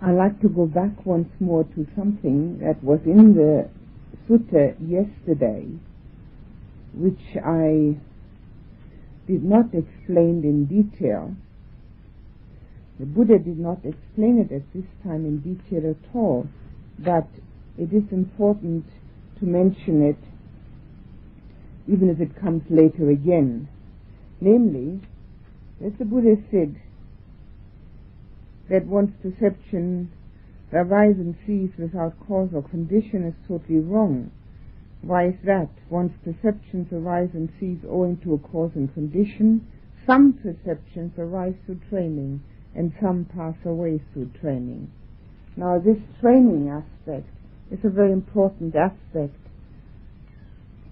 I'd like to go back once more to something that was in the sutta yesterday, which I did not explain in detail. The Buddha did not explain it at this time in detail at all, but it is important to mention it even if it comes later again. Namely, as the Buddha said, that one's perception arises and cease without cause or condition is totally wrong. Why is that? One's perceptions arise and cease owing to a cause and condition. Some perceptions arise through training and some pass away through training. Now this training aspect is a very important aspect.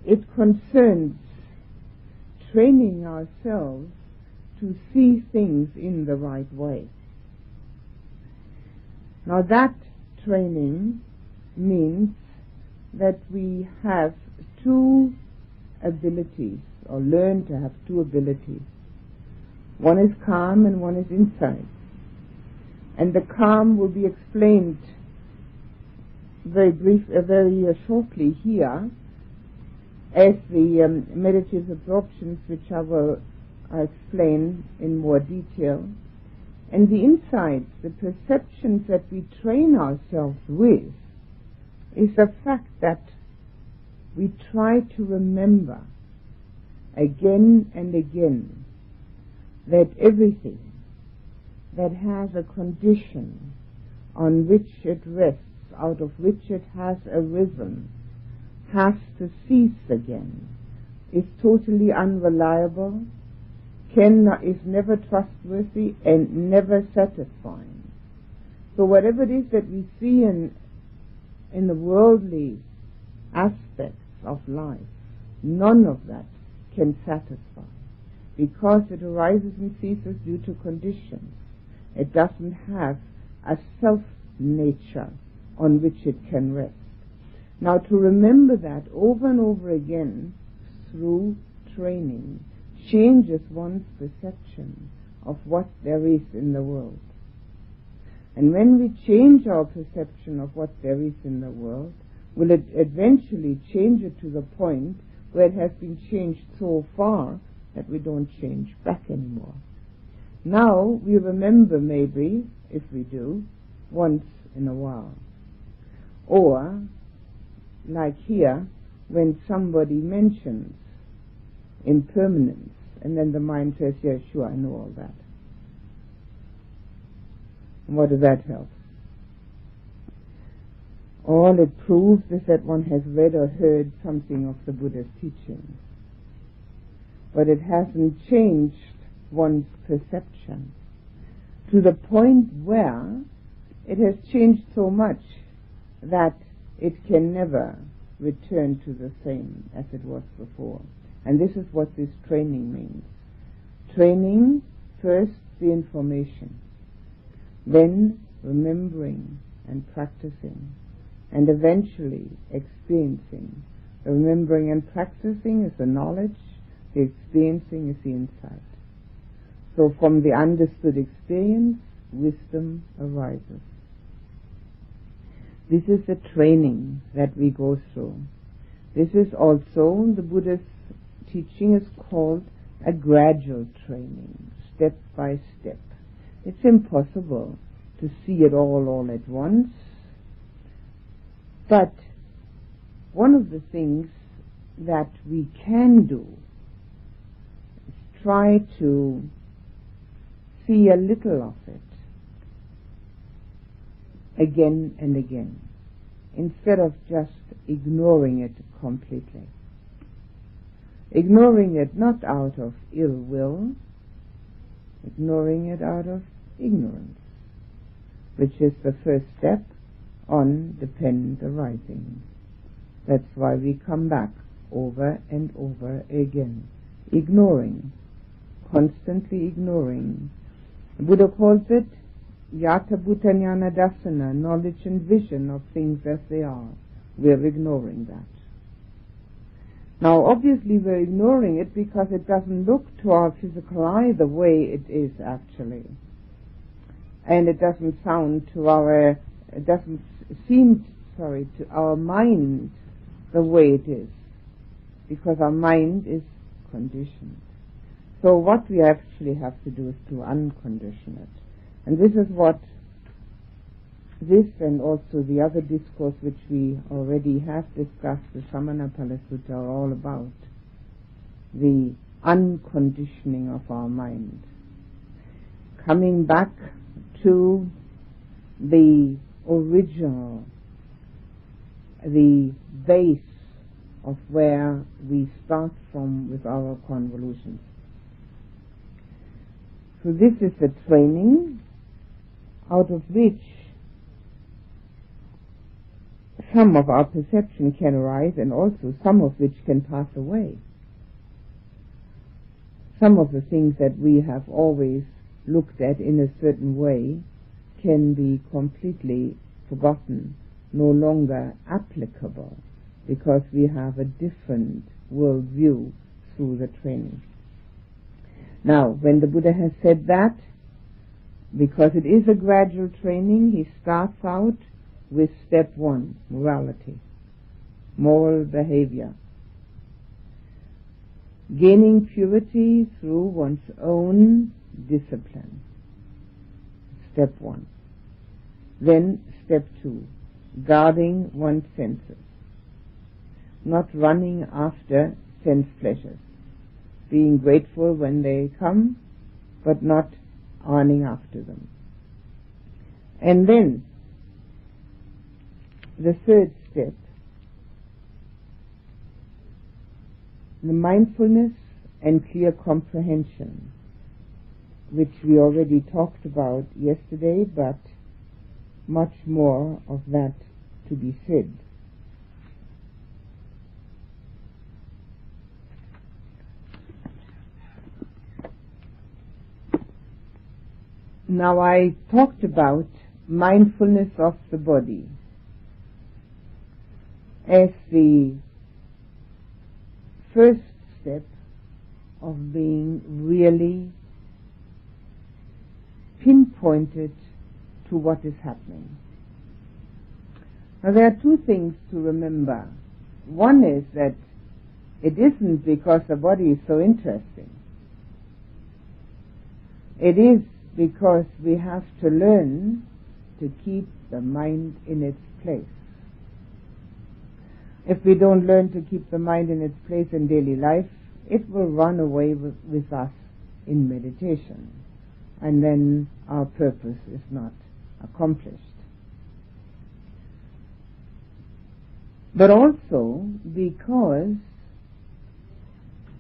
It concerns training ourselves to see things in the right way. Now that training means that we have two abilities, or learn to have two abilities. One is calm and one is insight. And the calm will be explained very brief, uh, very uh, shortly here, as the um, meditative absorptions, which I will explain in more detail. And the insights, the perceptions that we train ourselves with, is the fact that we try to remember again and again that everything that has a condition on which it rests, out of which it has arisen, has to cease again, is totally unreliable, can, is never trustworthy and never satisfying. So whatever it is that we see in, in the worldly aspects of life, none of that can satisfy because it arises and ceases due to conditions. It doesn't have a self nature on which it can rest. Now to remember that over and over again through training changes one's perception of what there is in the world. And when we change our perception of what there is in the world, will it eventually change it to the point where it has been changed so far that we don't change back anymore. Now we remember maybe, if we do, once in a while. Or, like here, when somebody mentions impermanence, and then the mind says, yes, sure, I know all that. And what does that help? All it proves is that one has read or heard something of the Buddha's teachings. But it hasn't changed one's perception to the point where it has changed so much that it can never return to the same as it was before. And this is what this training means. Training, first the information, then remembering and practicing, and eventually experiencing. The remembering and practicing is the knowledge, the experiencing is the insight. So from the understood experience, wisdom arises. This is the training that we go through. This is also the Buddha's teaching is called a gradual training, step by step. It's impossible to see it all all at once, but one of the things that we can do is try to see a little of it again and again instead of just ignoring it completely ignoring it not out of ill will, ignoring it out of ignorance, which is the first step on dependent arising. That's why we come back over and over again, ignoring, constantly ignoring. Buddha calls it yata bhutanyana dasana, knowledge and vision of things as they are. We're ignoring that. Now, obviously, we're ignoring it because it doesn't look to our physical eye the way it is actually. and it doesn't sound to our, it doesn't seem, sorry, to our mind the way it is, because our mind is conditioned. So what we actually have to do is to uncondition it. And this is what this and also the other discourse which we already have discussed, the Samannaphala Sutta, are all about. The unconditioning of our mind. Coming back to the original, the base of where we start from with our convolutions. So this is the training out of which some of our perception can arise and also some of which can pass away. Some of the things that we have always looked at in a certain way can be completely forgotten, no longer applicable, because we have a different world view through the training. Now, when the Buddha has said that, because it is a gradual training, he starts out with step one, morality, moral behavior. Gaining purity through one's own discipline. Step one. Then step two, guarding one's senses. Not running after sense pleasures. Being grateful when they come, but not running after them. And then the third step, the mindfulness and clear comprehension, which we already talked about yesterday, but much more of that to be said. Now I talked about mindfulness of the body as the first step of being really pinpointed to what is happening. Now there are two things to remember. One is that it isn't because the body is so interesting. It is because we have to learn to keep the mind in its place. If we don't learn to keep the mind in its place in daily life, it will run away with, with us in meditation. And then our purpose is not accomplished. But also because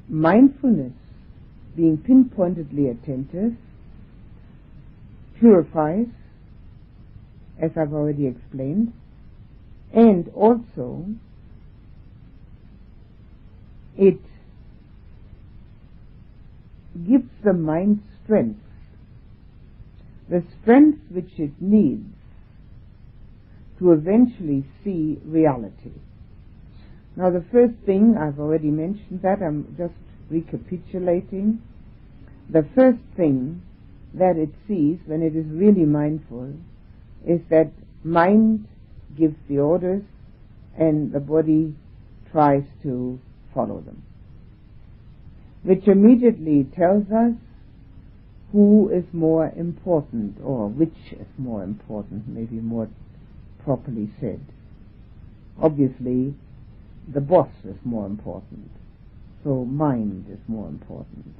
mindfulness, being pinpointedly attentive, purifies, as I've already explained, and also it gives the mind strength, the strength which it needs to eventually see reality. Now the first thing, I've already mentioned that, I'm just recapitulating. The first thing that it sees when it is really mindful is that mind gives the orders and the body tries to follow them. Which immediately tells us who is more important, or which is more important, maybe more properly said. Obviously, the boss is more important, so mind is more important.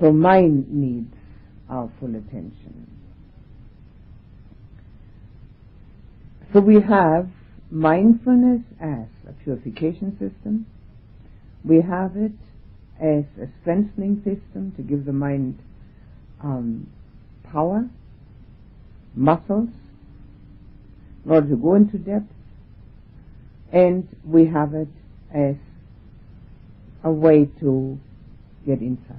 So mind needs our full attention. So we have mindfulness as a purification system. We have it as a strengthening system to give the mind um, power, muscles, in order to go into depth. And we have it as a way to get insight.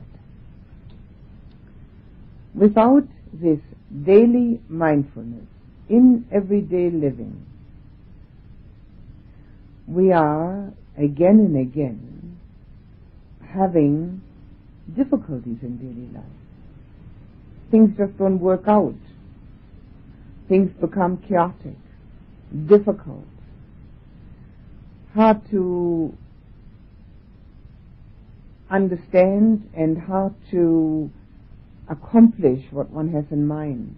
Without this daily mindfulness in everyday living, we are again and again having difficulties in daily life. things just don't work out. Things become chaotic, difficult, hard to understand and hard to accomplish what one has in mind.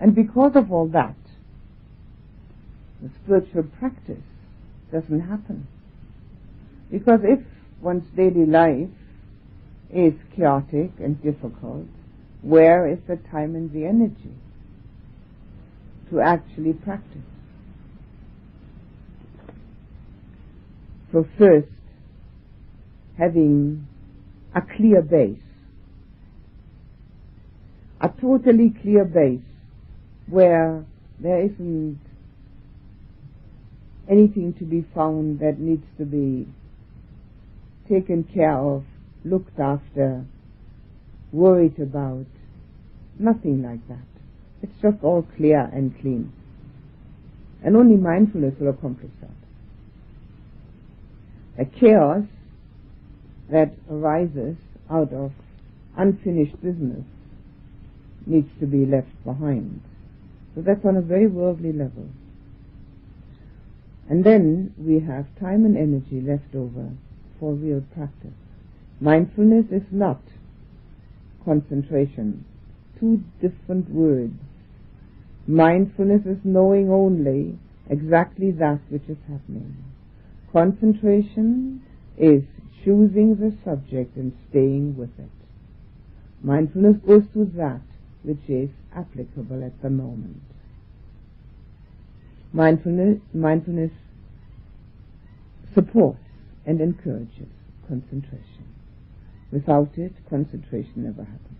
And because of all that, the spiritual practice doesn't happen. Because if one's daily life is chaotic and difficult, where is the time and the energy to actually practice? So first, having a clear base, a totally clear base where there isn't anything to be found that needs to be taken care of, looked after, worried about. Nothing like that. It's just all clear and clean. And only mindfulness will accomplish that. A chaos that arises out of unfinished business needs to be left behind. So that's on a very worldly level. And then we have time and energy left over for real practice. Mindfulness is not concentration. Two different words. Mindfulness is knowing only exactly that which is happening. Concentration is choosing the subject and staying with it. Mindfulness goes to that which is applicable at the moment. Mindfulness, mindfulness supports and encourages concentration. Without it, concentration never happens.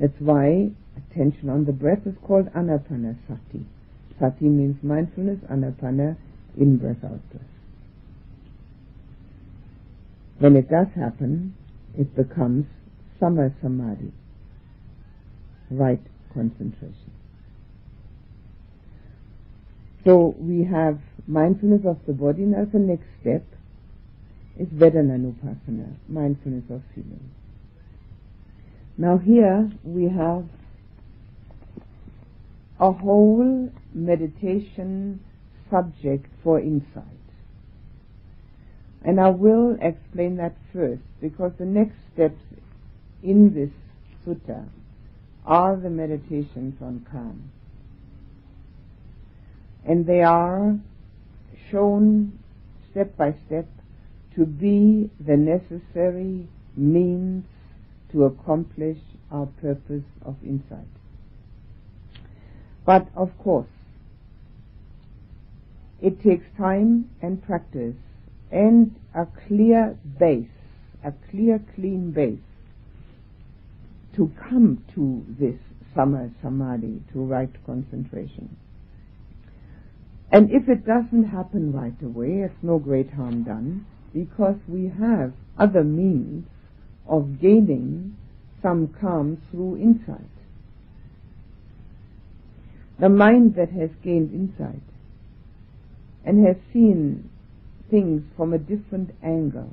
That's why attention on the breath is called anapanasati. Sati means mindfulness, anapana, in breath, out breath. When it does happen, it becomes samma samadhi, right concentration. So we have mindfulness of the body. Now the next step is Vedananupassana, mindfulness of feeling. Now here we have a whole meditation subject for insight. And I will explain that first because the next steps in this sutta are the meditations on calm and they are shown step by step to be the necessary means to accomplish our purpose of insight. But of course, it takes time and practice and a clear base, a clear, clean base to come to this samma samadhi, to right concentration. And if it doesn't happen right away, it's no great harm done because we have other means of gaining some calm through insight. The mind that has gained insight and has seen things from a different angle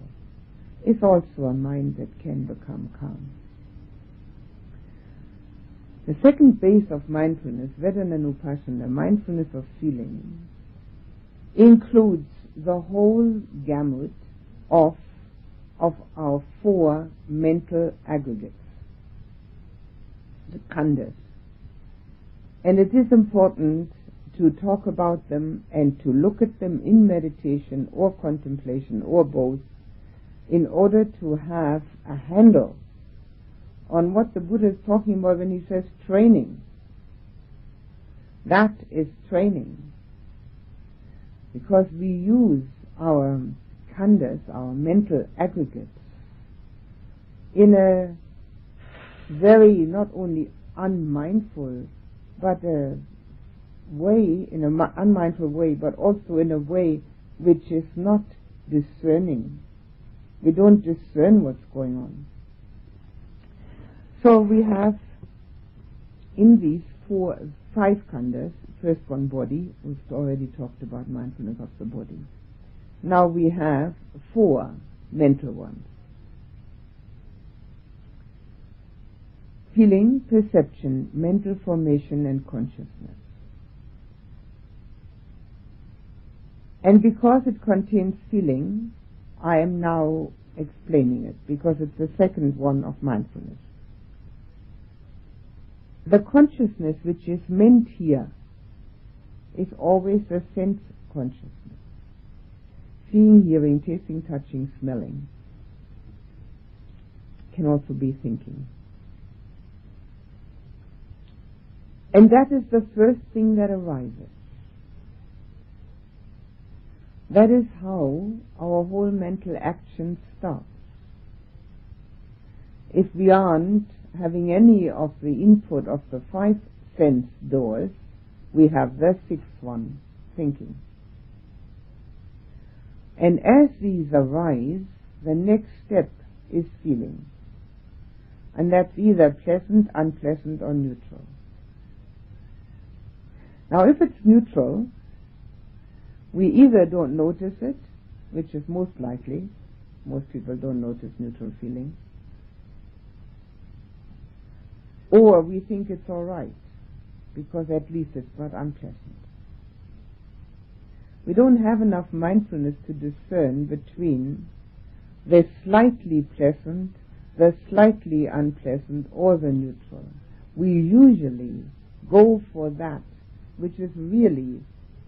is also a mind that can become calm. The second base of mindfulness, Vedananupassana, the mindfulness of feeling, includes the whole gamut of, of our four mental aggregates, the khandhas. And it is important to talk about them and to look at them in meditation or contemplation or both in order to have a handle on what the Buddha is talking about when he says training. That is training because we use our khandhas, our mental aggregates, in a very not only unmindful but a way, in an unmindful way, but also in a way which is not discerning. We don't discern what's going on. So we have in these four, five khandhas, first one body, we've already talked about mindfulness of the body. Now we have four mental ones. feeling, perception, mental formation, and consciousness. And because it contains feeling, I am now explaining it because it's the second one of mindfulness. The consciousness which is meant here is always the sense consciousness. Seeing, hearing, tasting, touching, smelling can also be thinking. And that is the first thing that arises. That is how our whole mental action starts. If we aren't having any of the input of the five sense doors, we have the sixth one, thinking. And as these arise, the next step is feeling. And that's either pleasant, unpleasant, or neutral. Now, if it's neutral, we either don't notice it, which is most likely. Most people don't notice neutral feeling. Or we think it's all right because at least it's not unpleasant. We don't have enough mindfulness to discern between the slightly pleasant, the slightly unpleasant, or the neutral. We usually go for that which is really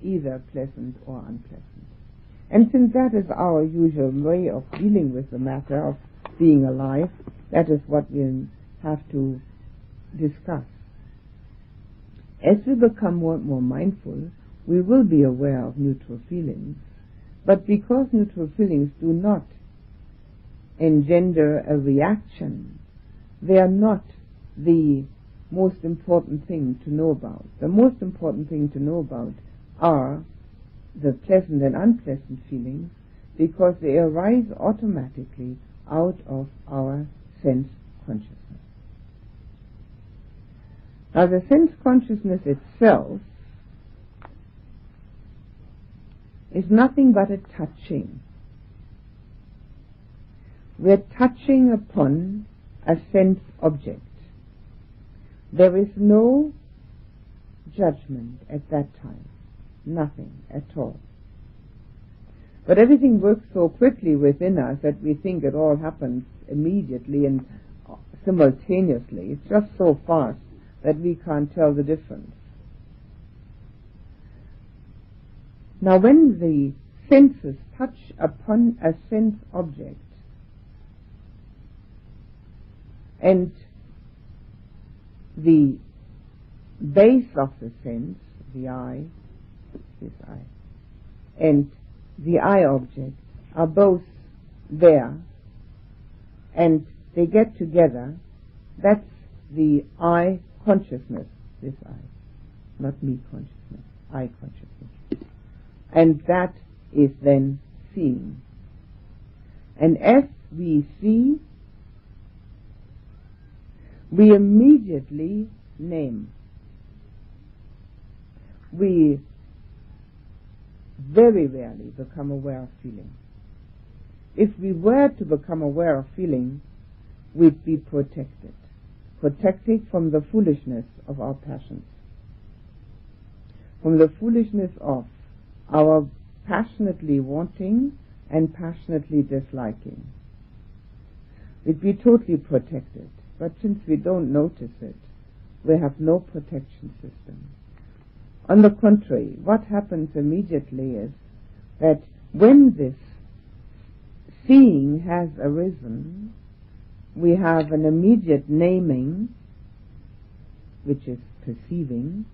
either pleasant or unpleasant. And since that is our usual way of dealing with the matter of being alive, that is what we have to discuss. As we become more and more mindful, we will be aware of neutral feelings. But because neutral feelings do not engender a reaction, they are not the most important thing to know about. The most important thing to know about are the pleasant and unpleasant feelings because they arise automatically out of our sense consciousness. Now the sense consciousness itself is nothing but a touching. We're touching upon a sense object. There is no judgment at that time. Nothing at all. But everything works so quickly within us that we think it all happens immediately and simultaneously. It's just so fast that we can't tell the difference. Now when the senses touch upon a sense object and the base of the sense, the eye, this eye, and the eye object are both there and they get together, that's the eye consciousness, this I, not me consciousness, I consciousness. And that is then seeing. And as we see, we immediately name. We very rarely become aware of feeling. If we were to become aware of feeling, we'd be protected protected from the foolishness of our passions, from the foolishness of our passionately wanting and passionately disliking. We'd be totally protected, but since we don't notice it, we have no protection system. On the contrary, what happens immediately is that when this seeing has arisen, we have an immediate naming, which is perceiving,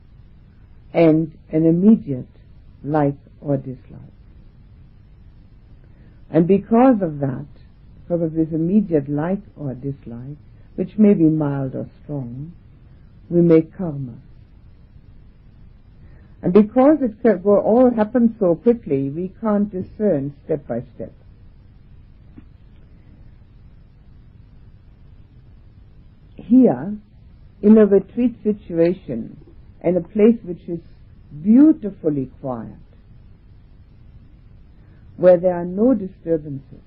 and an immediate like or dislike. And because of that, because of this immediate like or dislike, which may be mild or strong, we make karma. And because it all happens so quickly, we can't discern step by step. Here in a retreat situation in a place which is beautifully quiet, where there are no disturbances,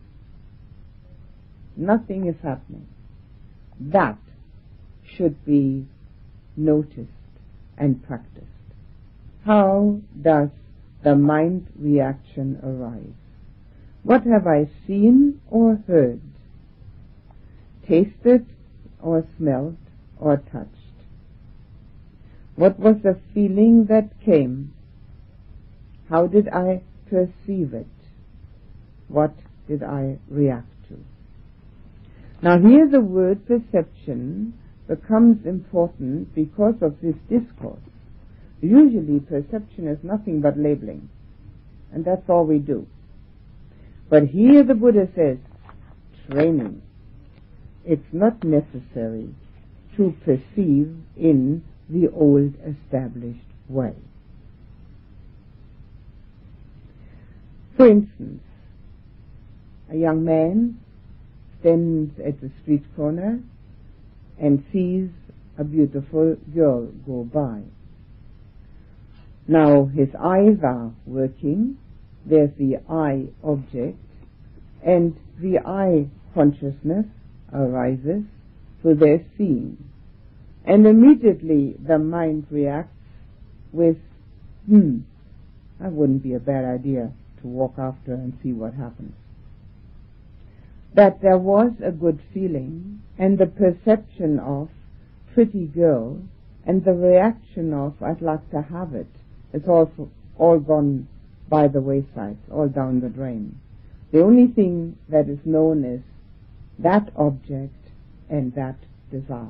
nothing is happening. That should be noticed and practiced. How does the mind reaction arise? What have I seen or heard? Tasted or smelled or touched? What was the feeling that came? How did I perceive it? What did I react to? Now here the word perception becomes important because of this discourse. Usually perception is nothing but labeling, and that's all we do. But here the Buddha says, training. It's not necessary to perceive in the old established way. For instance, a young man stands at the street corner and sees a beautiful girl go by. Now his eyes are working, there's the eye object, and the eye consciousness arises, so they're seeing. And immediately the mind reacts with, hmm, that wouldn't be a bad idea to walk after and see what happens. That there was a good feeling and the perception of pretty girl and the reaction of I'd like to have it it's also all gone by the wayside, all down the drain. The only thing that is known is that object and that desire.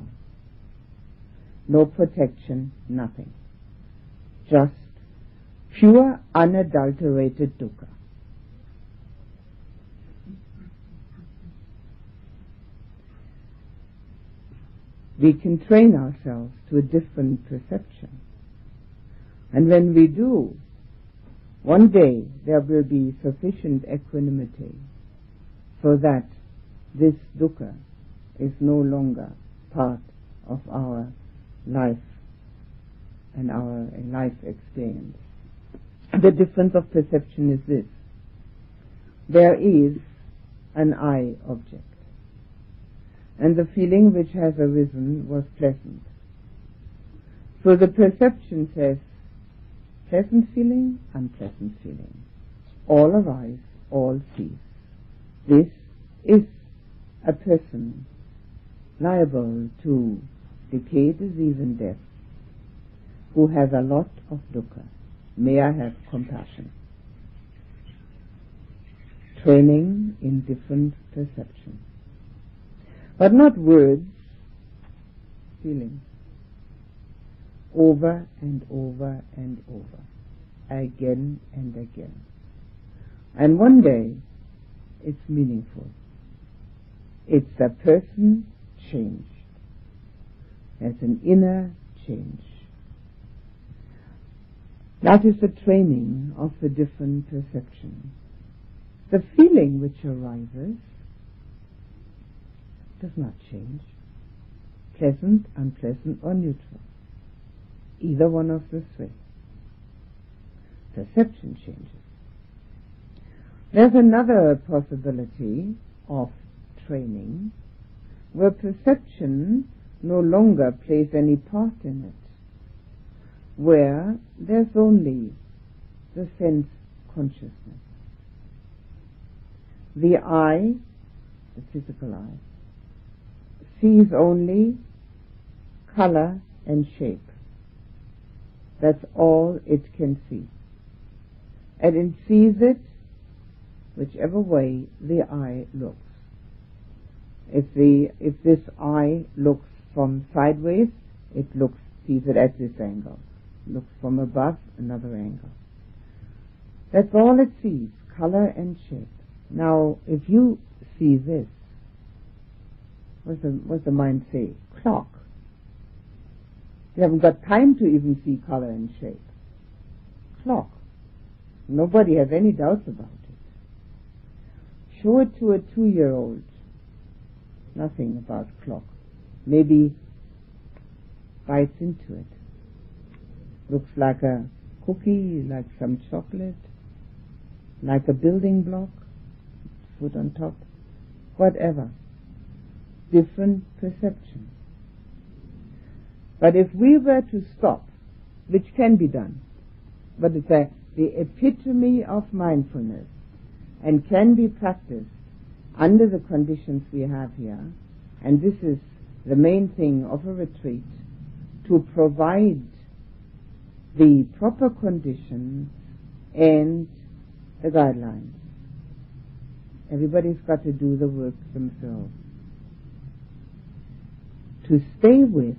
No protection, nothing. Just pure, unadulterated dukkha. We can train ourselves to a different perception. And when we do, one day there will be sufficient equanimity so that this dukkha is no longer part of our life and our life experience. The difference of perception is this. There is an eye object. And the feeling which has arisen was pleasant. So the perception says, pleasant feeling, unpleasant feeling. All arise, all cease. This is a person liable to decay, disease, and death, who has a lot of dukkha. May I have compassion. Training in different perception. But not words, feelings over and over and over, again and again. And one day, it's meaningful. It's a person changed. There's an inner change. That is the training of the different perceptions. The feeling which arises does not change. Pleasant, unpleasant, or neutral either one of the three. Perception changes. There's another possibility of training where perception no longer plays any part in it, where there's only the sense consciousness. The eye, the physical eye, sees only color and shape. That's all it can see. And it sees it whichever way the eye looks. If the if this eye looks from sideways, it looks sees it at this angle. Looks from above, another angle. That's all it sees, color and shape. Now, if you see this, what's the, what's the mind say? Clock. You haven't got time to even see color and shape. Clock. Nobody has any doubts about it. Show it to a two-year-old. Nothing about clock. Maybe bites into it. Looks like a cookie, like some chocolate, like a building block, foot on top, whatever. Different perception. But if we were to stop, which can be done, but it's a, the epitome of mindfulness and can be practiced under the conditions we have here, and this is the main thing of a retreat, to provide the proper conditions and the guidelines. Everybody's got to do the work themselves. To stay with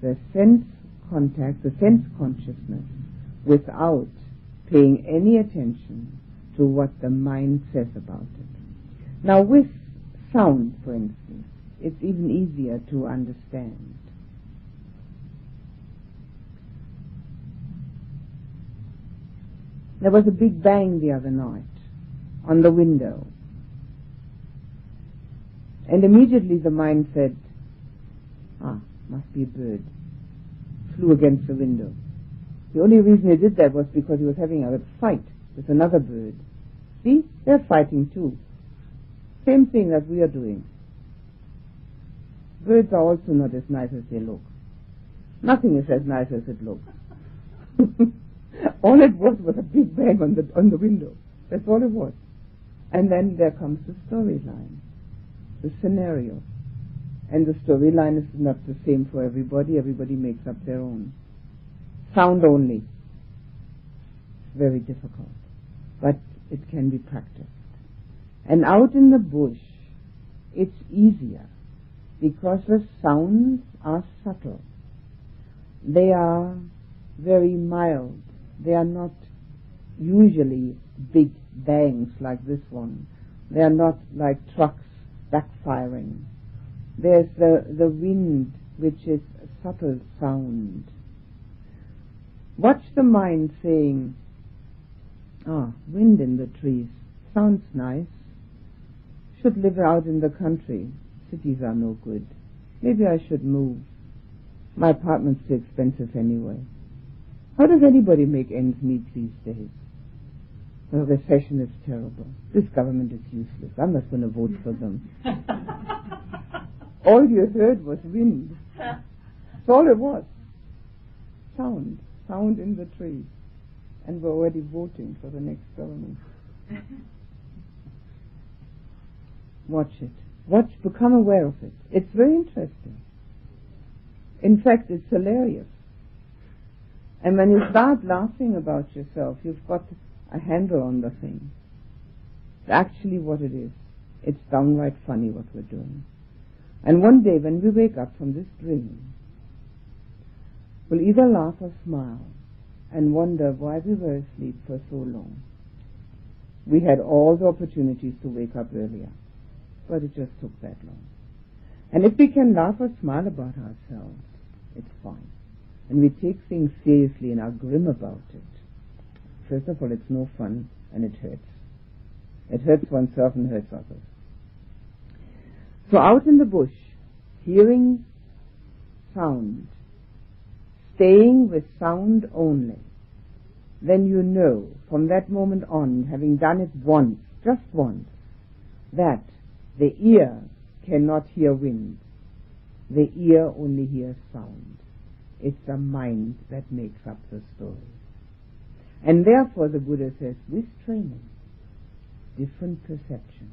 the sense contact, the sense consciousness, without paying any attention to what the mind says about it. Now with sound, for instance, it's even easier to understand. There was a big bang the other night on the window. And immediately the mind said, ah, must be a bird. Flew against the window. The only reason he did that was because he was having a fight with another bird. See, they're fighting too. Same thing that we are doing. Birds are also not as nice as they look. Nothing is as nice as it looks. all it was was a big bang on the on the window. That's all it was. And then there comes the storyline, the scenario. And the storyline is not the same for everybody. Everybody makes up their own. Sound only. It's very difficult. But it can be practiced. And out in the bush, it's easier because the sounds are subtle. They are very mild. They are not usually big bangs like this one. They are not like trucks backfiring. There's the, the wind, which is a subtle sound. Watch the mind saying, ah, wind in the trees, sounds nice. Should live out in the country. Cities are no good. Maybe I should move. My apartment's too expensive anyway. How does anybody make ends meet these days? The recession is terrible. This government is useless. I'm not going to vote for them. all you heard was wind. That's all it was. Sound. Sound in the trees. And we're already voting for the next government. Watch it. Watch, become aware of it. It's very interesting. In fact, it's hilarious. And when you start laughing about yourself, you've got a handle on the thing. It's actually what it is. It's downright funny what we're doing. And one day when we wake up from this dream, we'll either laugh or smile and wonder why we were asleep for so long. We had all the opportunities to wake up earlier, but it just took that long. And if we can laugh or smile about ourselves, it's fine and we take things seriously and are grim about it, first of all, it's no fun and it hurts. It hurts oneself and hurts others. So out in the bush, hearing sound, staying with sound only, then you know from that moment on, having done it once, just once, that the ear cannot hear wind. The ear only hears sound. It's the mind that makes up the story. And therefore the Buddha says, with training, different perception.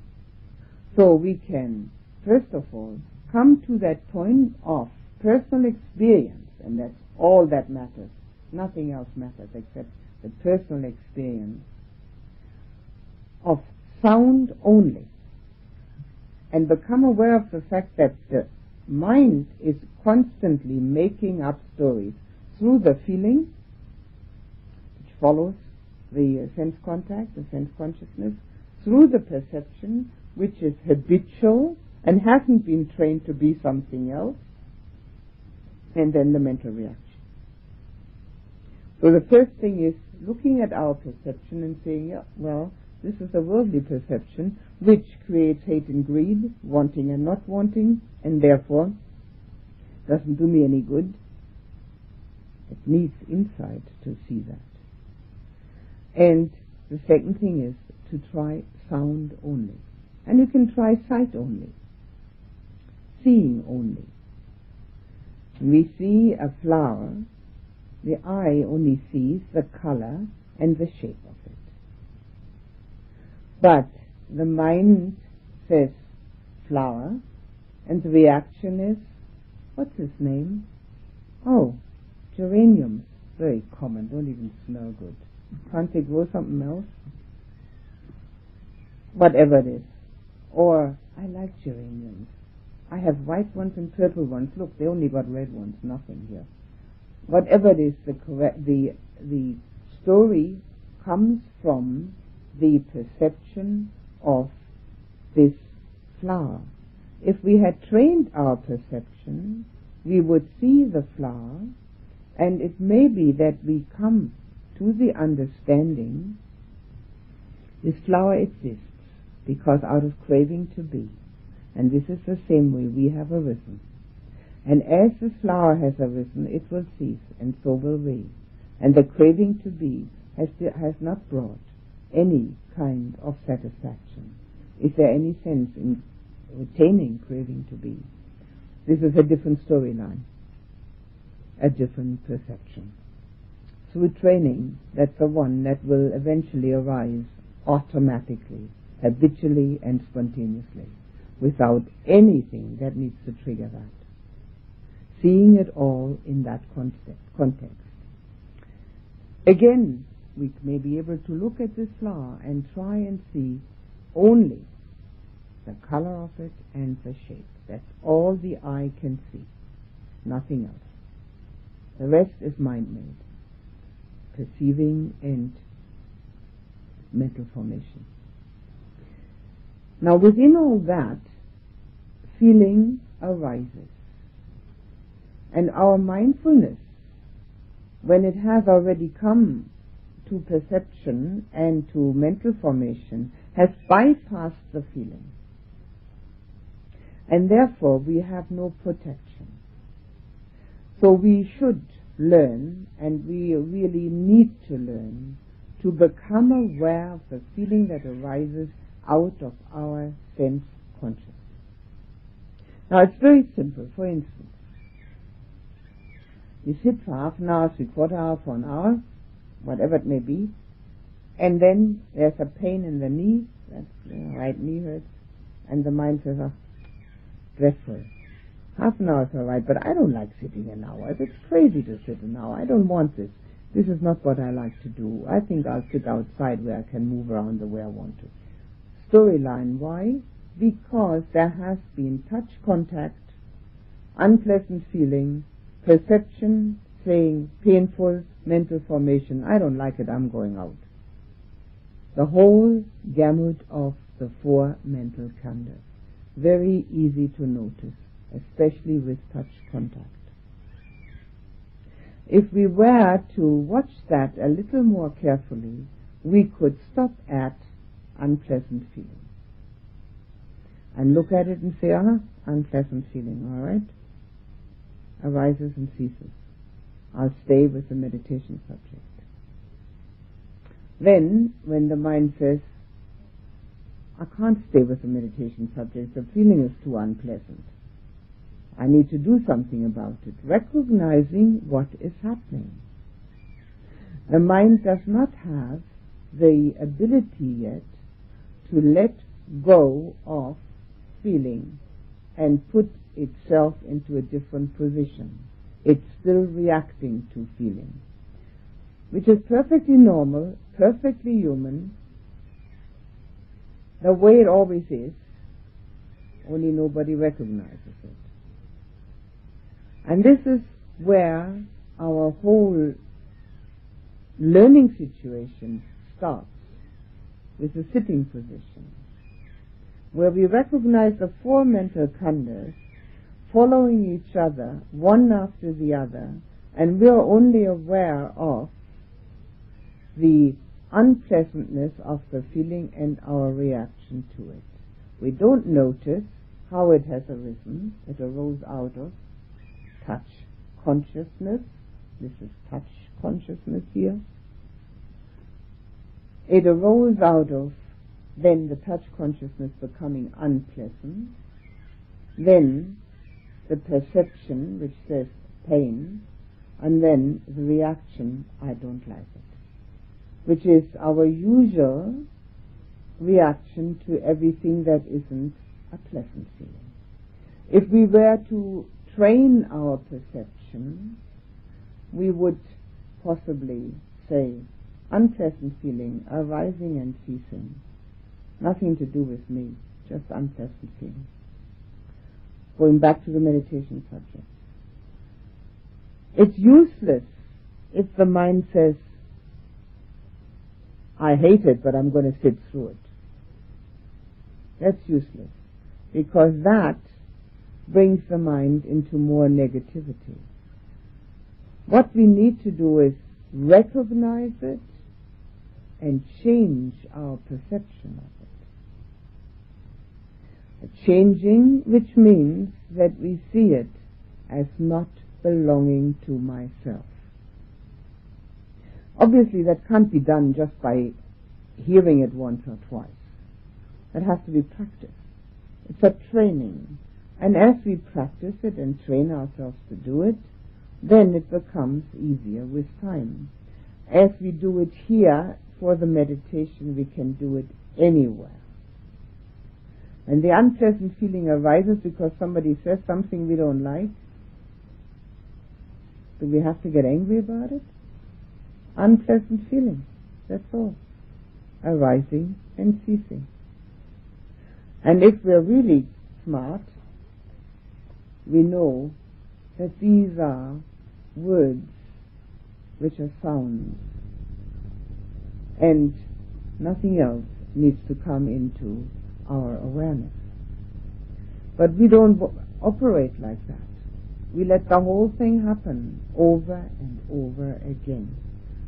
So we can, first of all, come to that point of personal experience, and that's all that matters. Nothing else matters except the personal experience of sound only. And become aware of the fact that the mind is constantly making up stories through the feeling, which follows the sense contact, the sense consciousness, through the perception, which is habitual and hasn't been trained to be something else, and then the mental reaction. So the first thing is looking at our perception and saying, yeah, well, this is a worldly perception which creates hate and greed, wanting and not wanting, and therefore doesn't do me any good. It needs insight to see that. And the second thing is to try sound only. And you can try sight only, seeing only. we see a flower, the eye only sees the color and the shape of it. But the mind says flower, and the reaction is, what's his name? Oh, geraniums. Very common, don't even smell good. Can't they grow something else? Whatever it is. Or, I like geraniums. I have white ones and purple ones. Look, they only got red ones. Nothing here. Whatever it is, the correct, the the story comes from the perception of this flower. If we had trained our perception, we would see the flower, and it may be that we come to the understanding this flower exists because out of craving to be. And this is the same way we have arisen. And as the flower has arisen, it will cease, and so will we. And the craving to be has, has not brought any kind of satisfaction. Is there any sense in retaining craving to be? This is a different storyline, a different perception. Through training, that's the one that will eventually arise automatically, habitually, and spontaneously without anything that needs to trigger that. Seeing it all in that context. Again, we may be able to look at this flower and try and see only the color of it and the shape. That's all the eye can see. Nothing else. The rest is mind made. Perceiving and mental formation. Now within all that, feeling arises. And our mindfulness, when it has already come to perception and to mental formation, has bypassed the feeling. And therefore we have no protection. So we should learn, and we really need to learn, to become aware of the feeling that arises out of our sense consciousness. Now it's very simple. For instance, you sit for half an hour, three quarter hour, for an hour, whatever it may be, and then there's a pain in the knee, that right knee hurts, and the mind says, ah, oh, dreadful. Half an hour is all right, but I don't like sitting an hour. It's crazy to sit an hour. I don't want this. This is not what I like to do. I think I'll sit outside where I can move around the way I want to. Storyline. Why? Because there has been touch contact, unpleasant feeling, perception saying painful mental formation. I don't like it. I'm going out. The whole gamut of the four mental khandhas. Very easy to notice, especially with touch contact. If we were to watch that a little more carefully, we could stop at unpleasant feeling. And look at it and say, ah, unpleasant feeling, all right? Arises and ceases. I'll stay with the meditation subject. Then, when the mind says, I can't stay with the meditation subject, the feeling is too unpleasant. I need to do something about it, recognizing what is happening. The mind does not have the ability yet to let go of feeling and put itself into a different position. It's still reacting to feeling, which is perfectly normal, perfectly human, the way it always is, only nobody recognizes it. And this is where our whole learning situation starts with the sitting position, where we recognize the four mental khandhas following each other, one after the other, and we are only aware of the unpleasantness of the feeling and our reaction to it. We don't notice how it has arisen. It arose out of touch consciousness. This is touch consciousness here. It arose out of then the touch consciousness becoming unpleasant, then the perception which says pain, and then the reaction, I don't like it, which is our usual reaction to everything that isn't a pleasant feeling. If we were to train our perception, we would possibly say unpleasant feeling arising and ceasing. Nothing to do with me, just unpleasant feeling. Going back to the meditation subject. It's useless if the mind says, I hate it, but I'm going to sit through it. That's useless because that brings the mind into more negativity. What we need to do is recognize it and change our perception of it. Changing which means that we see it as not belonging to myself. Obviously that can't be done just by hearing it once or twice. That has to be practiced. It's a training. And as we practice it and train ourselves to do it, then it becomes easier with time. As we do it here for the meditation, we can do it anywhere. And the unpleasant feeling arises because somebody says something we don't like. Do we have to get angry about it? Unpleasant feeling. That's all. Arising and ceasing. And if we're really smart, we know that these are words which are sounds and nothing else needs to come into our awareness. But we don't operate like that. We let the whole thing happen over and over again.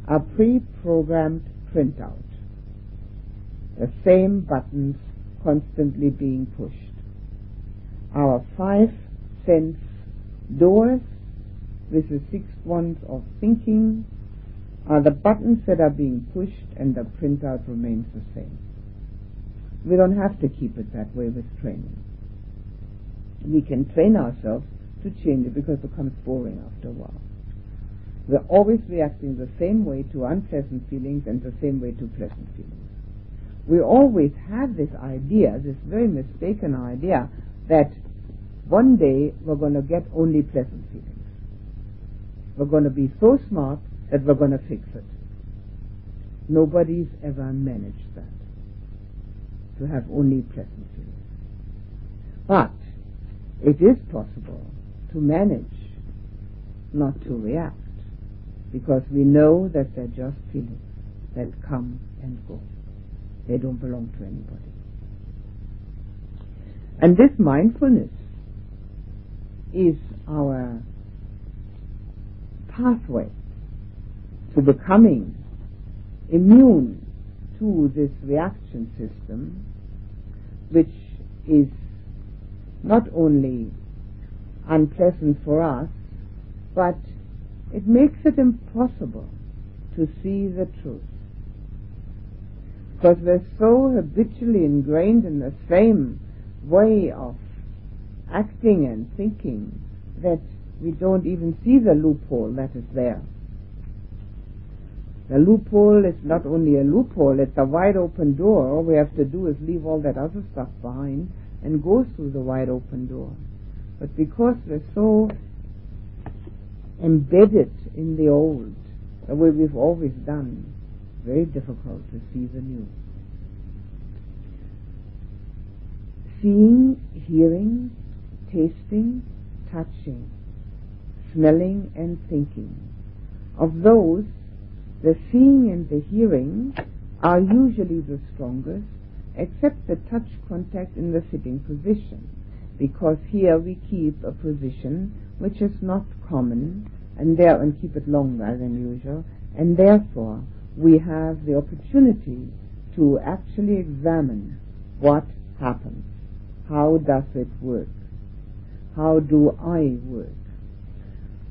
A pre-programmed printout. The same buttons constantly being pushed. Our five sense doors with the six ones of thinking are the buttons that are being pushed and the printout remains the same. We don't have to keep it that way with training. We can train ourselves to change it because it becomes boring after a while. We're always reacting the same way to unpleasant feelings and the same way to pleasant feelings we always have this idea, this very mistaken idea, that one day we're going to get only pleasant feelings. We're going to be so smart that we're going to fix it. Nobody's ever managed that, to have only pleasant feelings. But it is possible to manage not to react, because we know that they're just feelings that come and go. They don't belong to anybody. And this mindfulness is our pathway to becoming immune to this reaction system, which is not only unpleasant for us, but it makes it impossible to see the truth because we're so habitually ingrained in the same way of acting and thinking that we don't even see the loophole that is there. The loophole is not only a loophole, it's a wide open door. All we have to do is leave all that other stuff behind and go through the wide open door. But because we're so embedded in the old, the way we've always done, very difficult to see the new. Seeing, hearing, tasting, touching, smelling and thinking. Of those, the seeing and the hearing are usually the strongest, except the touch contact in the sitting position, because here we keep a position which is not common, and there and keep it longer than usual, and therefore we have the opportunity to actually examine what happens. How does it work? How do I work?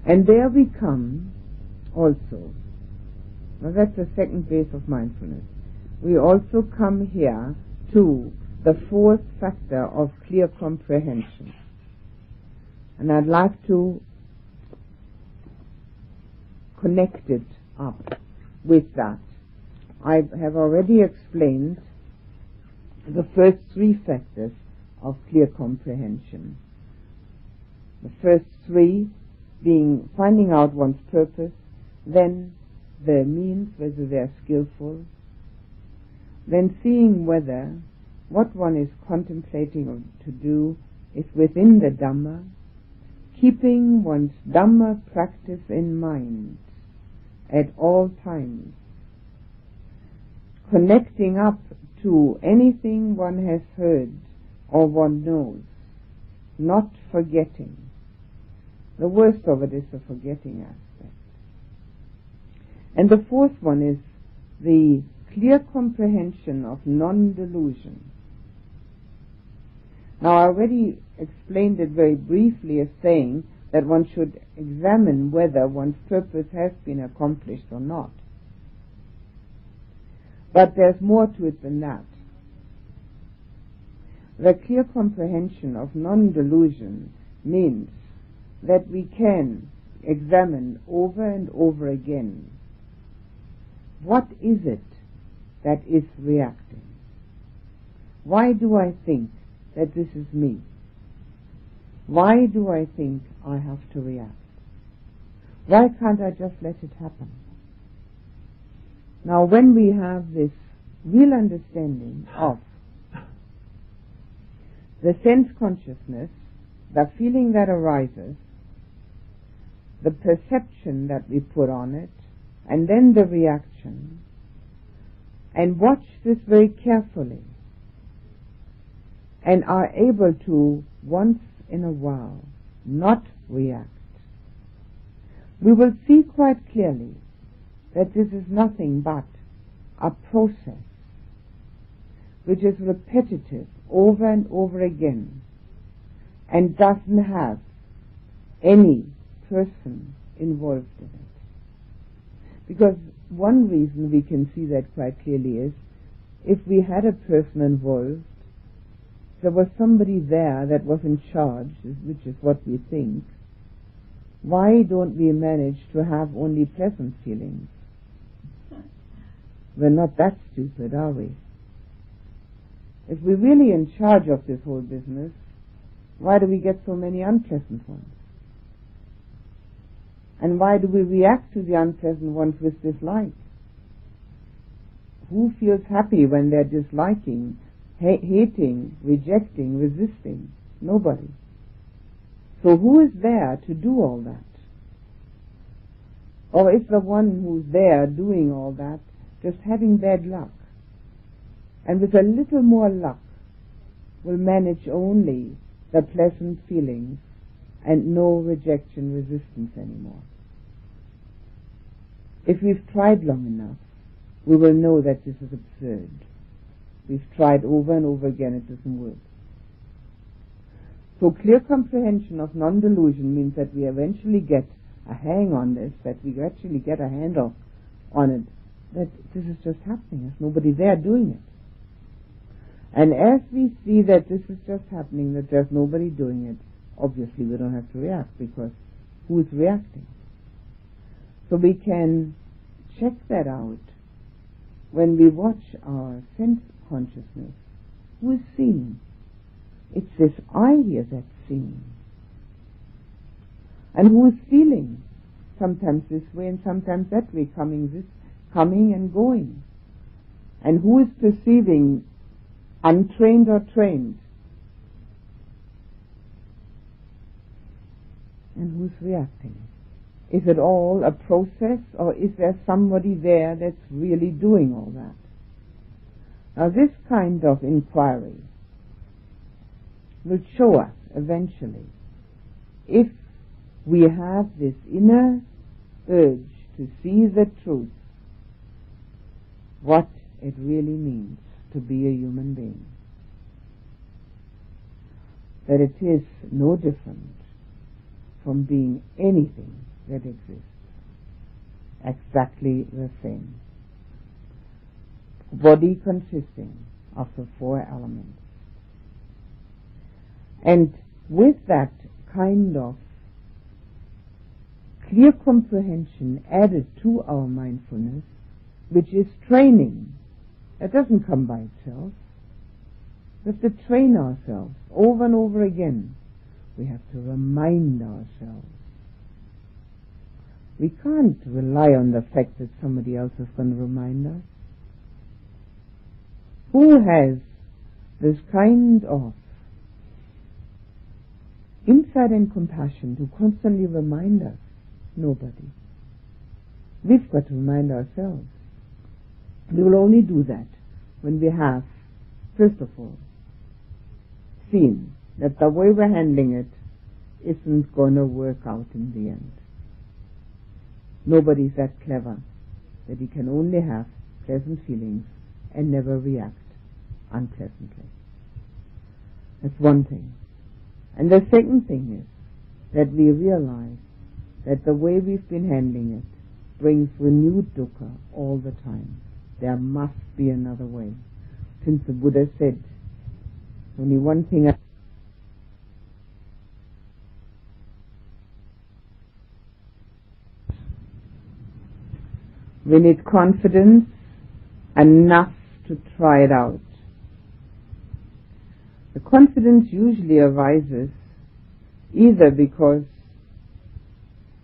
And there we come also. Now that's the second base of mindfulness. We also come here to the fourth factor of clear comprehension. And I'd like to connect it up with that. I have already explained the first three factors of clear comprehension. The first three being finding out one's purpose, then the means, whether they are skillful, then seeing whether what one is contemplating to do is within the Dhamma, keeping one's Dhamma practice in mind at all times, connecting up to anything one has heard or one knows, not forgetting. The worst of it is the forgetting aspect. And the fourth one is the clear comprehension of non-delusion. Now I already explained it very briefly as saying that one should examine whether one's purpose has been accomplished or not. But there's more to it than that. The clear comprehension of non-delusion means that we can examine over and over again what is it that is reacting? Why do I think that this is me? Why do I think I have to react? Why can't I just let it happen? Now, when we have this real understanding of the sense consciousness, the feeling that arises, the perception that we put on it, and then the reaction, and watch this very carefully. And are able to once in a while not react, we will see quite clearly that this is nothing but a process which is repetitive over and over again and doesn't have any person involved in it. Because one reason we can see that quite clearly is if we had a person involved, there was somebody there that was in charge, which is what we think, why don't we manage to have only pleasant feelings? We're not that stupid, are we? If we're really in charge of this whole business, why do we get so many unpleasant ones? And why do we react to the unpleasant ones with dislike? Who feels happy when they're disliking, ha- hating, rejecting, resisting? Nobody. So who is there to do all that? Or is the one who's there doing all that just having bad luck? And with a little more luck will manage only the pleasant feelings and no rejection resistance anymore. If we've tried long enough, we will know that this is absurd. We've tried over and over again, it doesn't work. So clear comprehension of non-delusion means that we eventually get a hang on this, that we actually get a handle on it, that this is just happening. There's nobody there doing it. And as we see that this is just happening, that there's nobody doing it, obviously we don't have to react because who is reacting? So we can check that out when we watch our sense consciousness. Who is seeing? It's this I here that's seeing. And who is feeling? Sometimes this way and sometimes that way, coming this, coming and going. And who is perceiving, untrained or trained? And who's reacting? Is it all a process or is there somebody there that's really doing all that? Now this kind of inquiry will show us eventually if we have this inner urge to see the truth, what it really means to be a human being. That it is no different from being anything that exists. Exactly the same. Body consisting of the four elements. And with that kind of clear comprehension added to our mindfulness, which is training. It doesn't come by itself. We have to train ourselves over and over again. We have to remind ourselves. We can't rely on the fact that somebody else is going to remind us. Who has this kind of insight and compassion to constantly remind us? Nobody. We've got to remind ourselves. We will only do that when we have, first of all, seen that the way we're handling it isn't going to work out in the end. Nobody's that clever that he can only have pleasant feelings and never react unpleasantly. That's one thing. And the second thing is that we realize that the way we've been handling it brings renewed dukkha all the time. There must be another way. Since the Buddha said, only one thing we need confidence enough to try it out. The confidence usually arises either because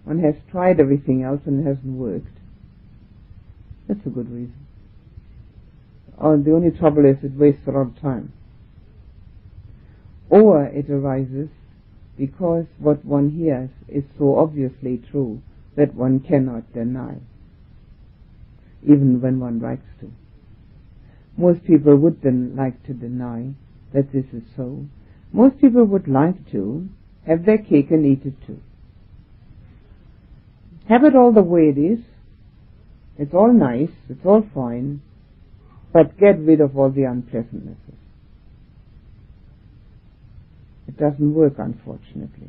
one has tried everything else and it hasn't worked. That's a good reason. Or the only trouble is it wastes a lot of time. Or it arises because what one hears is so obviously true that one cannot deny, even when one likes to. Most people would then like to deny that this is so. Most people would like to have their cake and eat it too. Have it all the way it is. It's all nice, it's all fine, but get rid of all the unpleasantnesses. It doesn't work, unfortunately.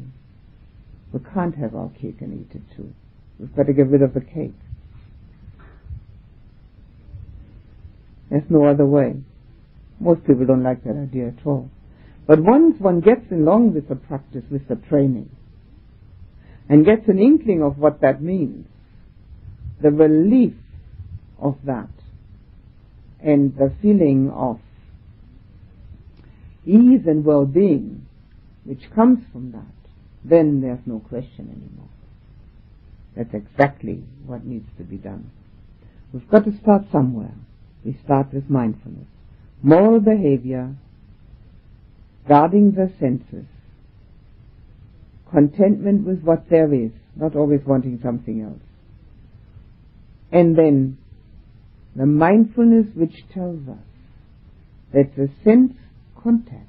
We can't have our cake and eat it too. We've got to get rid of the cake. There's no other way. Most people don't like that idea at all. But once one gets along with the practice, with the training, and gets an inkling of what that means, the relief of that, and the feeling of ease and well-being which comes from that, then there's no question anymore. That's exactly what needs to be done. We've got to start somewhere. We start with mindfulness. Moral behavior, guarding the senses, contentment with what there is, not always wanting something else. And then the mindfulness which tells us that the sense contacts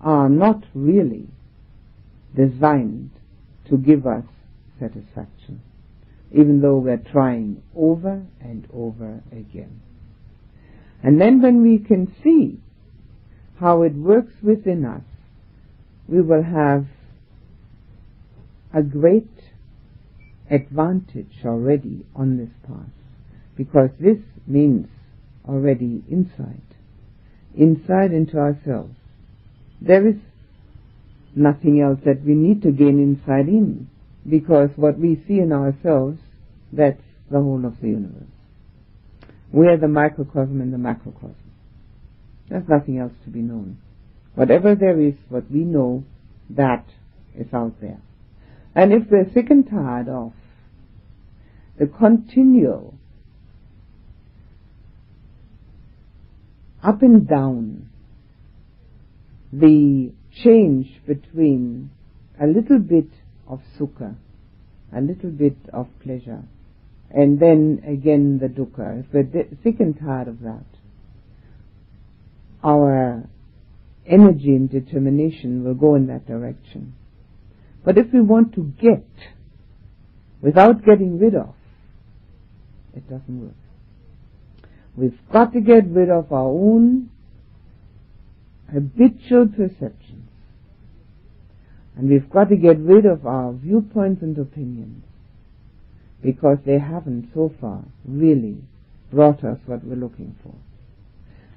are not really designed to give us satisfaction, even though we're trying over and over again. And then when we can see how it works within us, we will have a great advantage already on this path because this means already insight, insight into ourselves. There is nothing else that we need to gain insight in because what we see in ourselves, that's the whole of the universe. We are the microcosm and the macrocosm. There's nothing else to be known. Whatever there is, what we know, that is out there. And if we're sick and tired of the continual up and down, the change between a little bit of sukha, a little bit of pleasure, and then again the dukkha. If we're sick and tired of that, our energy and determination will go in that direction. But if we want to get without getting rid of, it doesn't work. We've got to get rid of our own habitual perceptions. And we've got to get rid of our viewpoints and opinions because they haven't so far really brought us what we're looking for.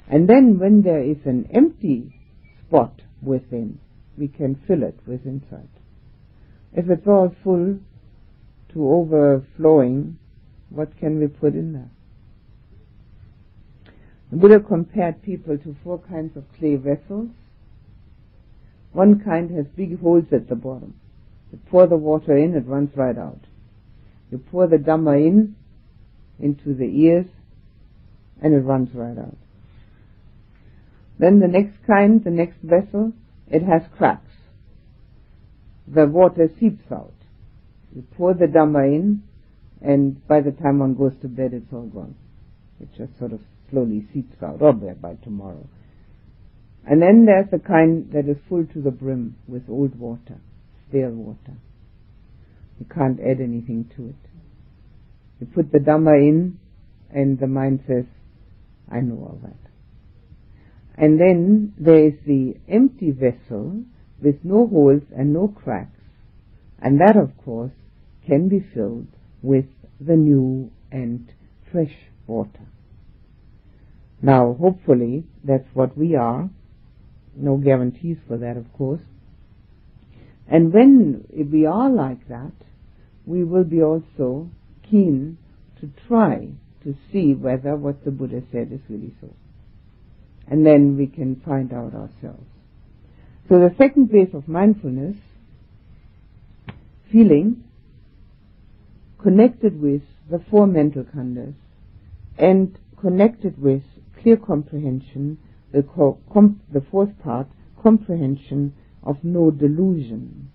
And then when there is an empty spot within, we can fill it with insight. If it's all full to overflowing, what can we put in there? The Buddha compared people to four kinds of clay vessels. One kind has big holes at the bottom. You pour the water in, it runs right out. You pour the Dhamma in, into the ears, and it runs right out. Then the next kind, the next vessel, it has cracks. The water seeps out. You pour the Dhamma in, and by the time one goes to bed, it's all gone. It just sort of slowly seeps out, oh, or by tomorrow. And then there's the kind that is full to the brim with old water, stale water. You can't add anything to it. You put the Dhamma in, and the mind says, I know all that. And then there is the empty vessel with no holes and no cracks. And that, of course, can be filled with the new and fresh water. Now, hopefully, that's what we are. No guarantees for that, of course. And when we are like that, we will be also keen to try to see whether what the Buddha said is really so. And then we can find out ourselves. So the second base of mindfulness, feeling, connected with the four mental khandhas, and connected with clear comprehension, the, the fourth part, comprehension of no delusion,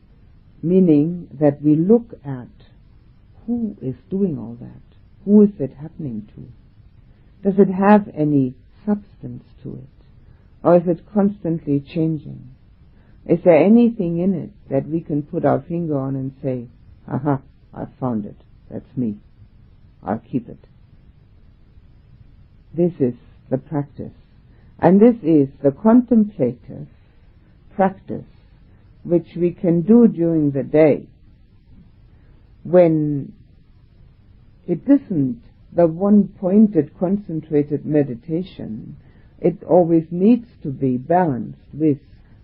meaning that we look at who is doing all that, who is it happening to, does it have any substance to it, or is it constantly changing? Is there anything in it that we can put our finger on and say, aha, I found it, that's me, I'll keep it. This is the practice. And this is the contemplative practice which we can do during the day when it isn't the one pointed concentrated meditation. It always needs to be balanced with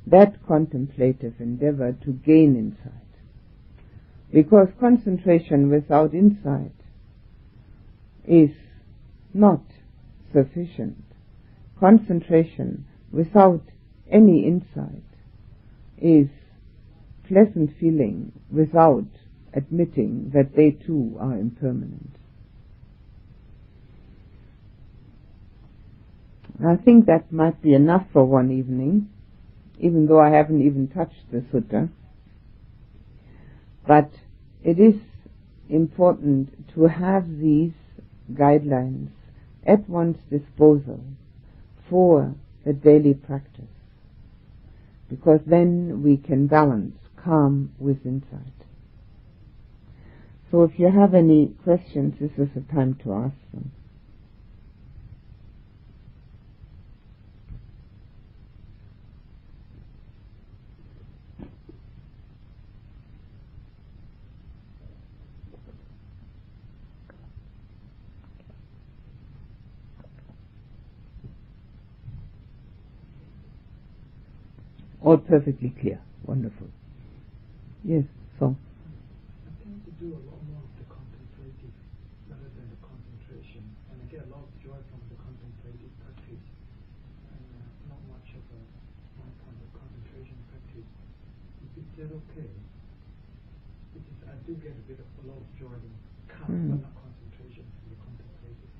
that contemplative endeavor to gain insight. Because concentration without insight is not sufficient. Concentration without any insight is pleasant feeling without admitting that they too are impermanent. I think that might be enough for one evening, even though I haven't even touched the sutta. But it is important to have these guidelines at one's disposal for the daily practice. Because then we can balance calm with insight. So if you have any questions, this is the time to ask them. All perfectly clear. Wonderful. Yes, so. I tend to do a lot more of the contemplative rather than the concentration, and I get a lot of joy from the contemplative practice, and uh, not much of a kind of concentration practice. Is that okay? Because I do get a bit of a lot of joy in calm, mm. but not concentration from the contemplative.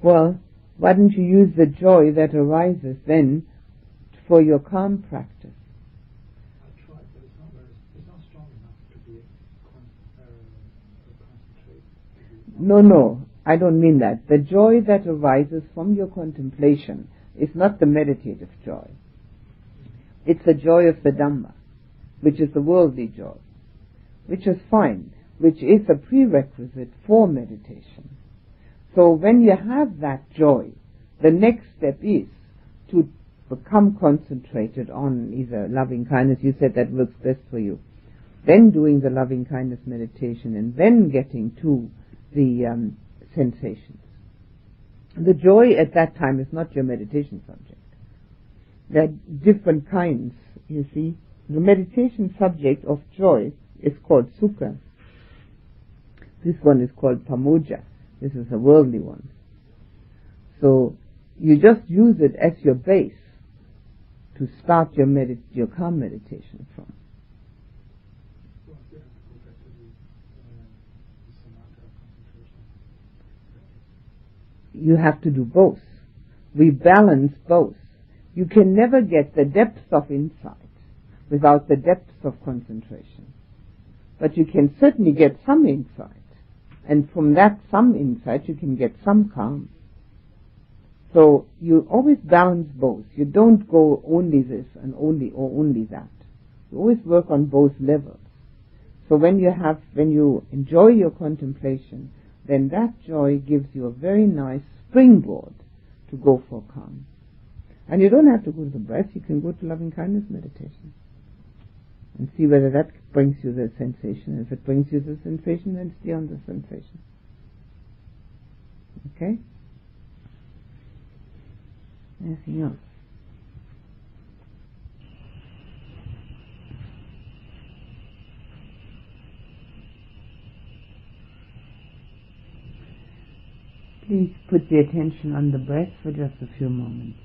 Well, why don't you use the joy that arises then for your calm practice. I tried, but it's not, it's not strong enough to be con, uh, No, no, I don't mean that. The joy that arises from your contemplation is not the meditative joy. It's the joy of the Dhamma, which is the worldly joy, which is fine, which is a prerequisite for meditation. So when you have that joy, the next step is to become concentrated on either loving kindness, you said that works best for you, then doing the loving kindness meditation, and then getting to the um, sensations. The joy at that time is not your meditation subject. There are different kinds, you see. The meditation subject of joy is called sukha. This one is called pamojja. This is a worldly one. So you just use it as your base to start your, medit- your calm meditation from. You have to do both. We balance both. You can never get the depth of insight without the depth of concentration. But you can certainly get some insight. And from that some insight you can get some calm. So you always balance both. You don't go only this and only or only that. You always work on both levels. So when you have, when you enjoy your contemplation, then that joy gives you a very nice springboard to go for calm. And you don't have to go to the breath, you can go to loving kindness meditation. And see whether that brings you the sensation. If it brings you the sensation, then stay on the sensation. Okay? Please put the attention on the breath for just a few moments.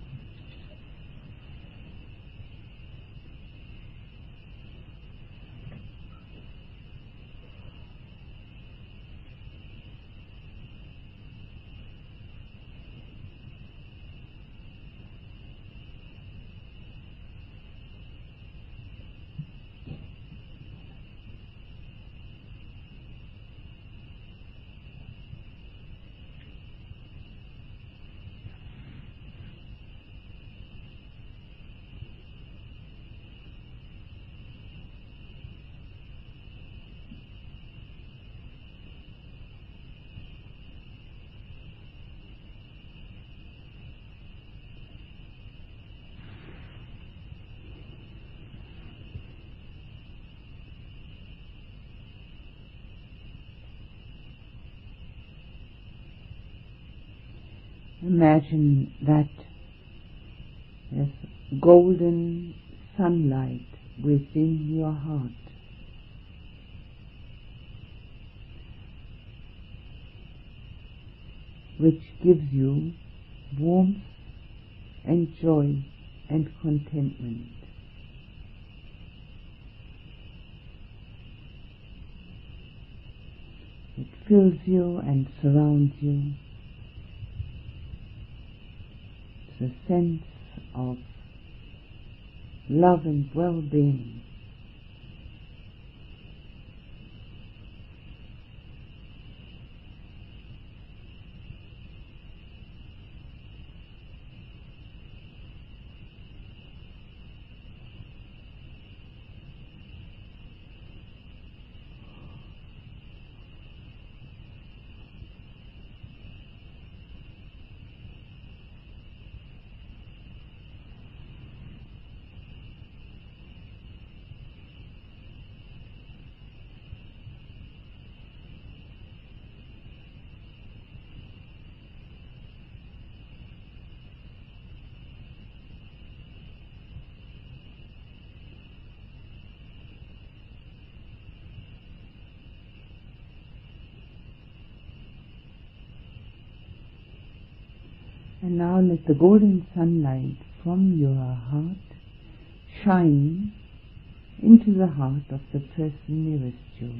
Imagine that there's golden sunlight within your heart. Which gives you warmth and joy and contentment. It fills you and surrounds you. A sense of love and well-being. And now let the golden sunlight from your heart shine into the heart of the person nearest you.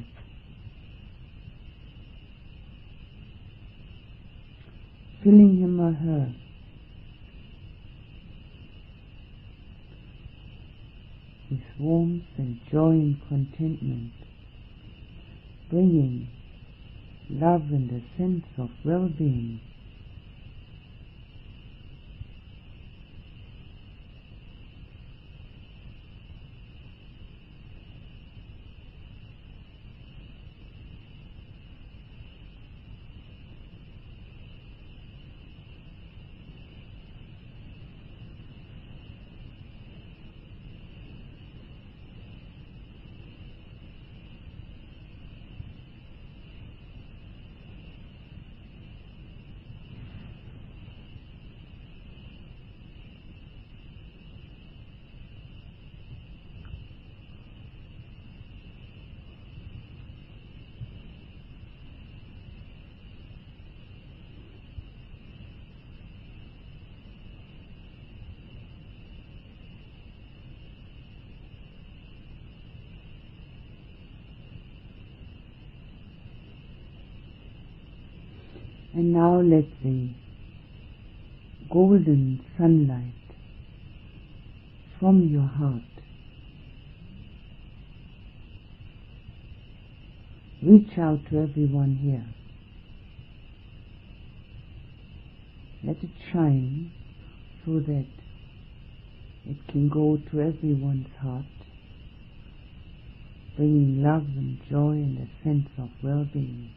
Filling him or her with warmth and joy and contentment, bringing love and a sense of well-being. Now let the golden sunlight from your heart reach out to everyone here. Let it shine so that it can go to everyone's heart, bringing love and joy and a sense of well-being.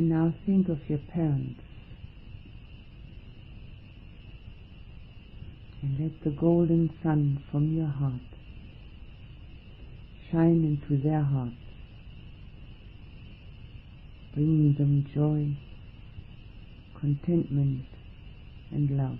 And now think of your parents. And let the golden sun from your heart shine into their hearts, bringing them joy, contentment, and love.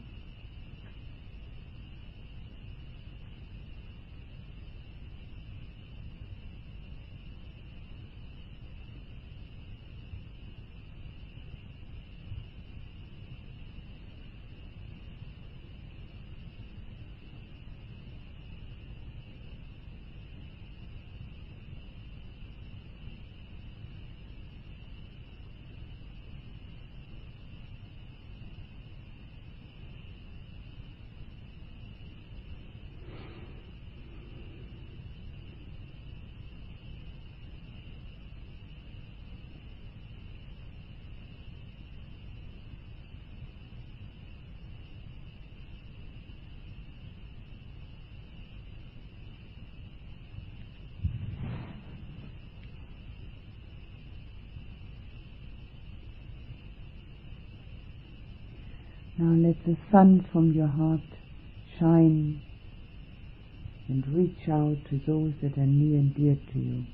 Now let the sun from your heart shine and reach out to those that are near and dear to you.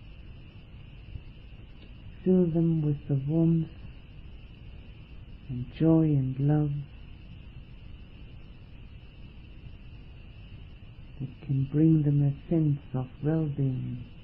Fill them with the warmth and joy and love that can bring them a sense of well-being. Let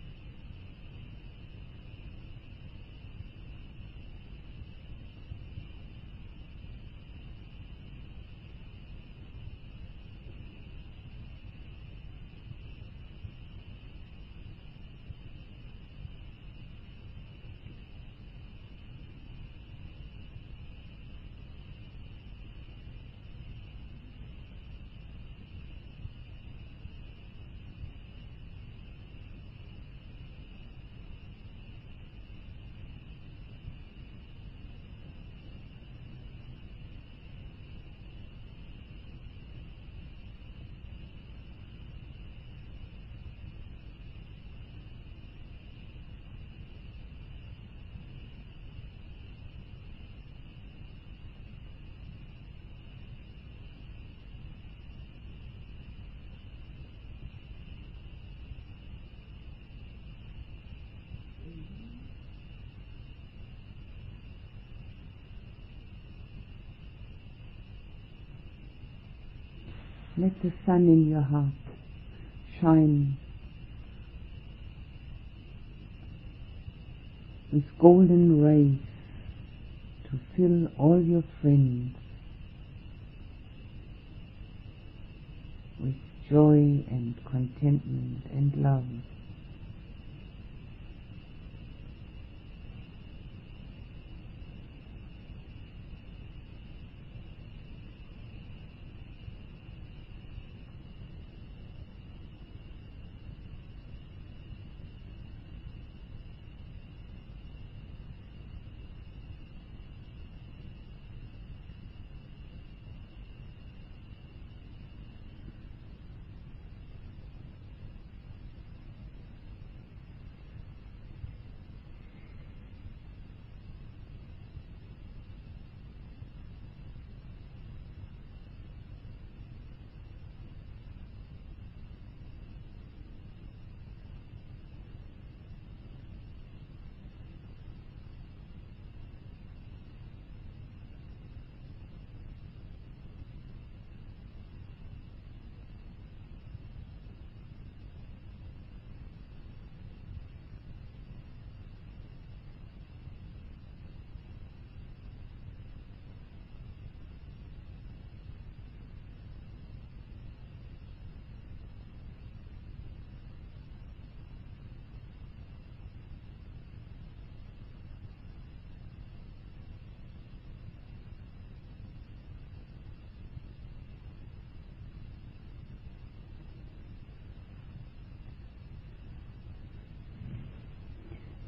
the sun in your heart shine with golden rays to fill all your friends with joy and contentment and love.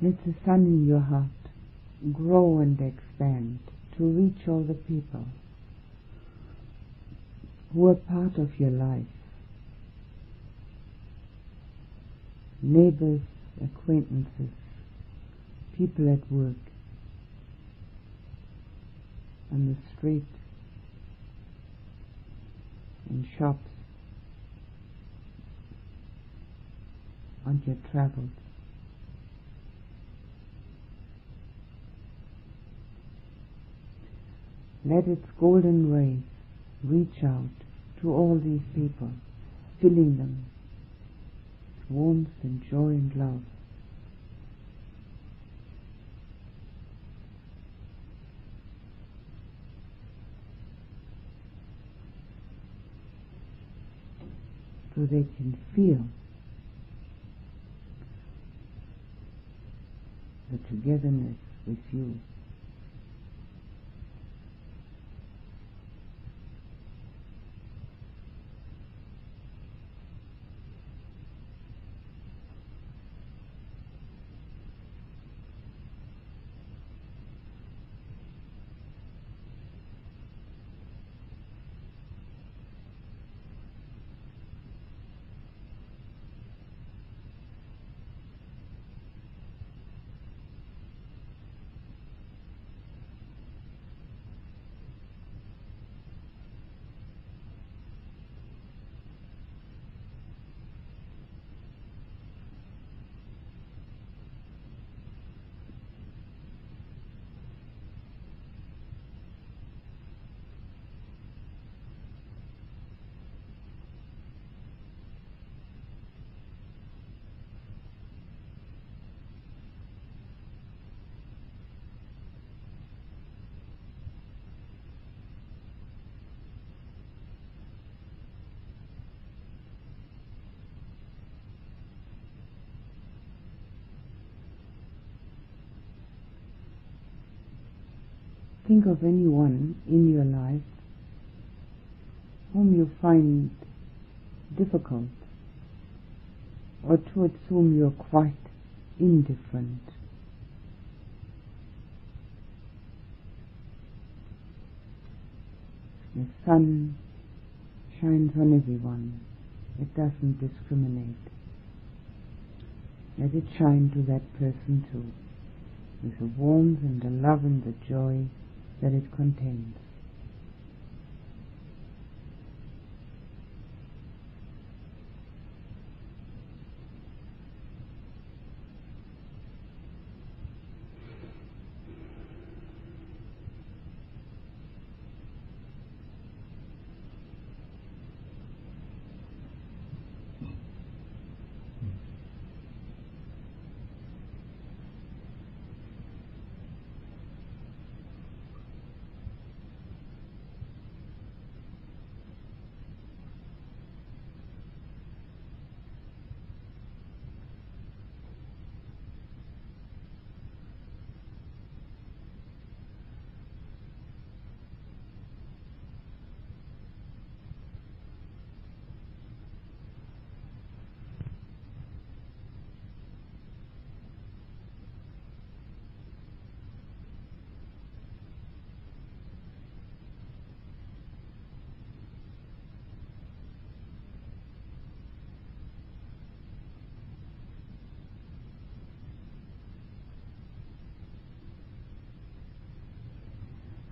Let the sun in your heart grow and expand to reach all the people who are part of your life. Neighbors, acquaintances, people at work, on the street, in shops, on your travels. Let its golden rays reach out to all these people, filling them with warmth and joy and love. So they can feel the togetherness with you. Think of anyone in your life whom you find difficult or towards whom you're quite indifferent. The sun shines on everyone. It doesn't discriminate. Let it shine to that person too, with the warmth and the love and the joy that it contains.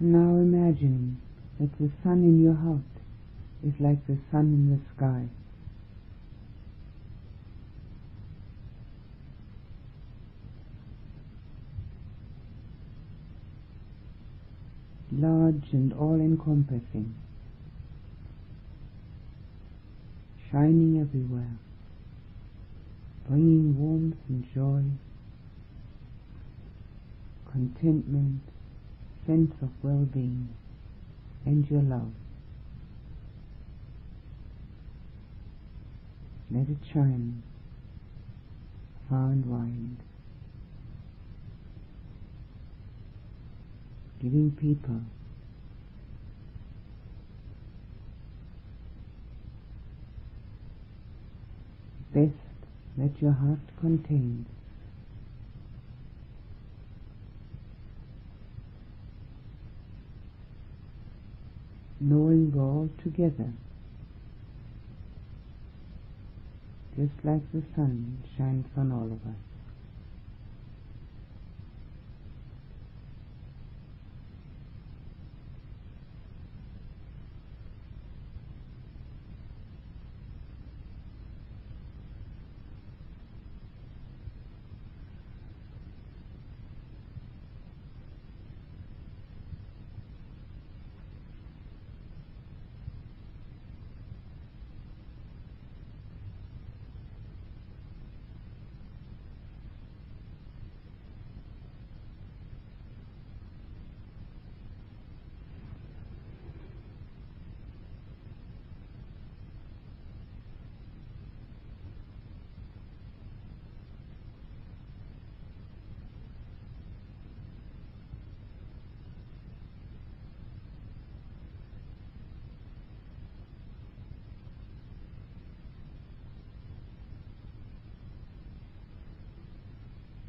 Now imagine that the sun in your heart is like the sun in the sky. Large and all encompassing, shining everywhere, bringing warmth and joy, contentment, sense of well-being and your love. Let it shine far and wide, giving people best that your heart contains. Rainbow together. Just like the sun shines on all of us.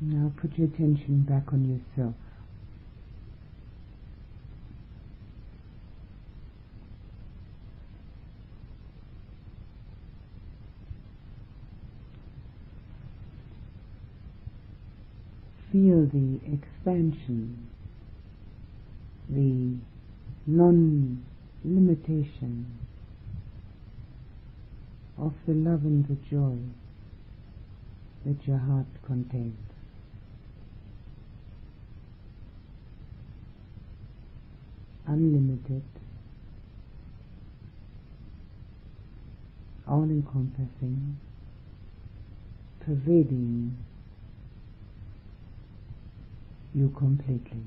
Now put your attention back on yourself. Feel the expansion, the non-limitation of the love and the joy that your heart contains. Unlimited, all encompassing, pervading you completely.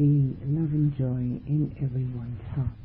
Be love and joy in everyone's heart.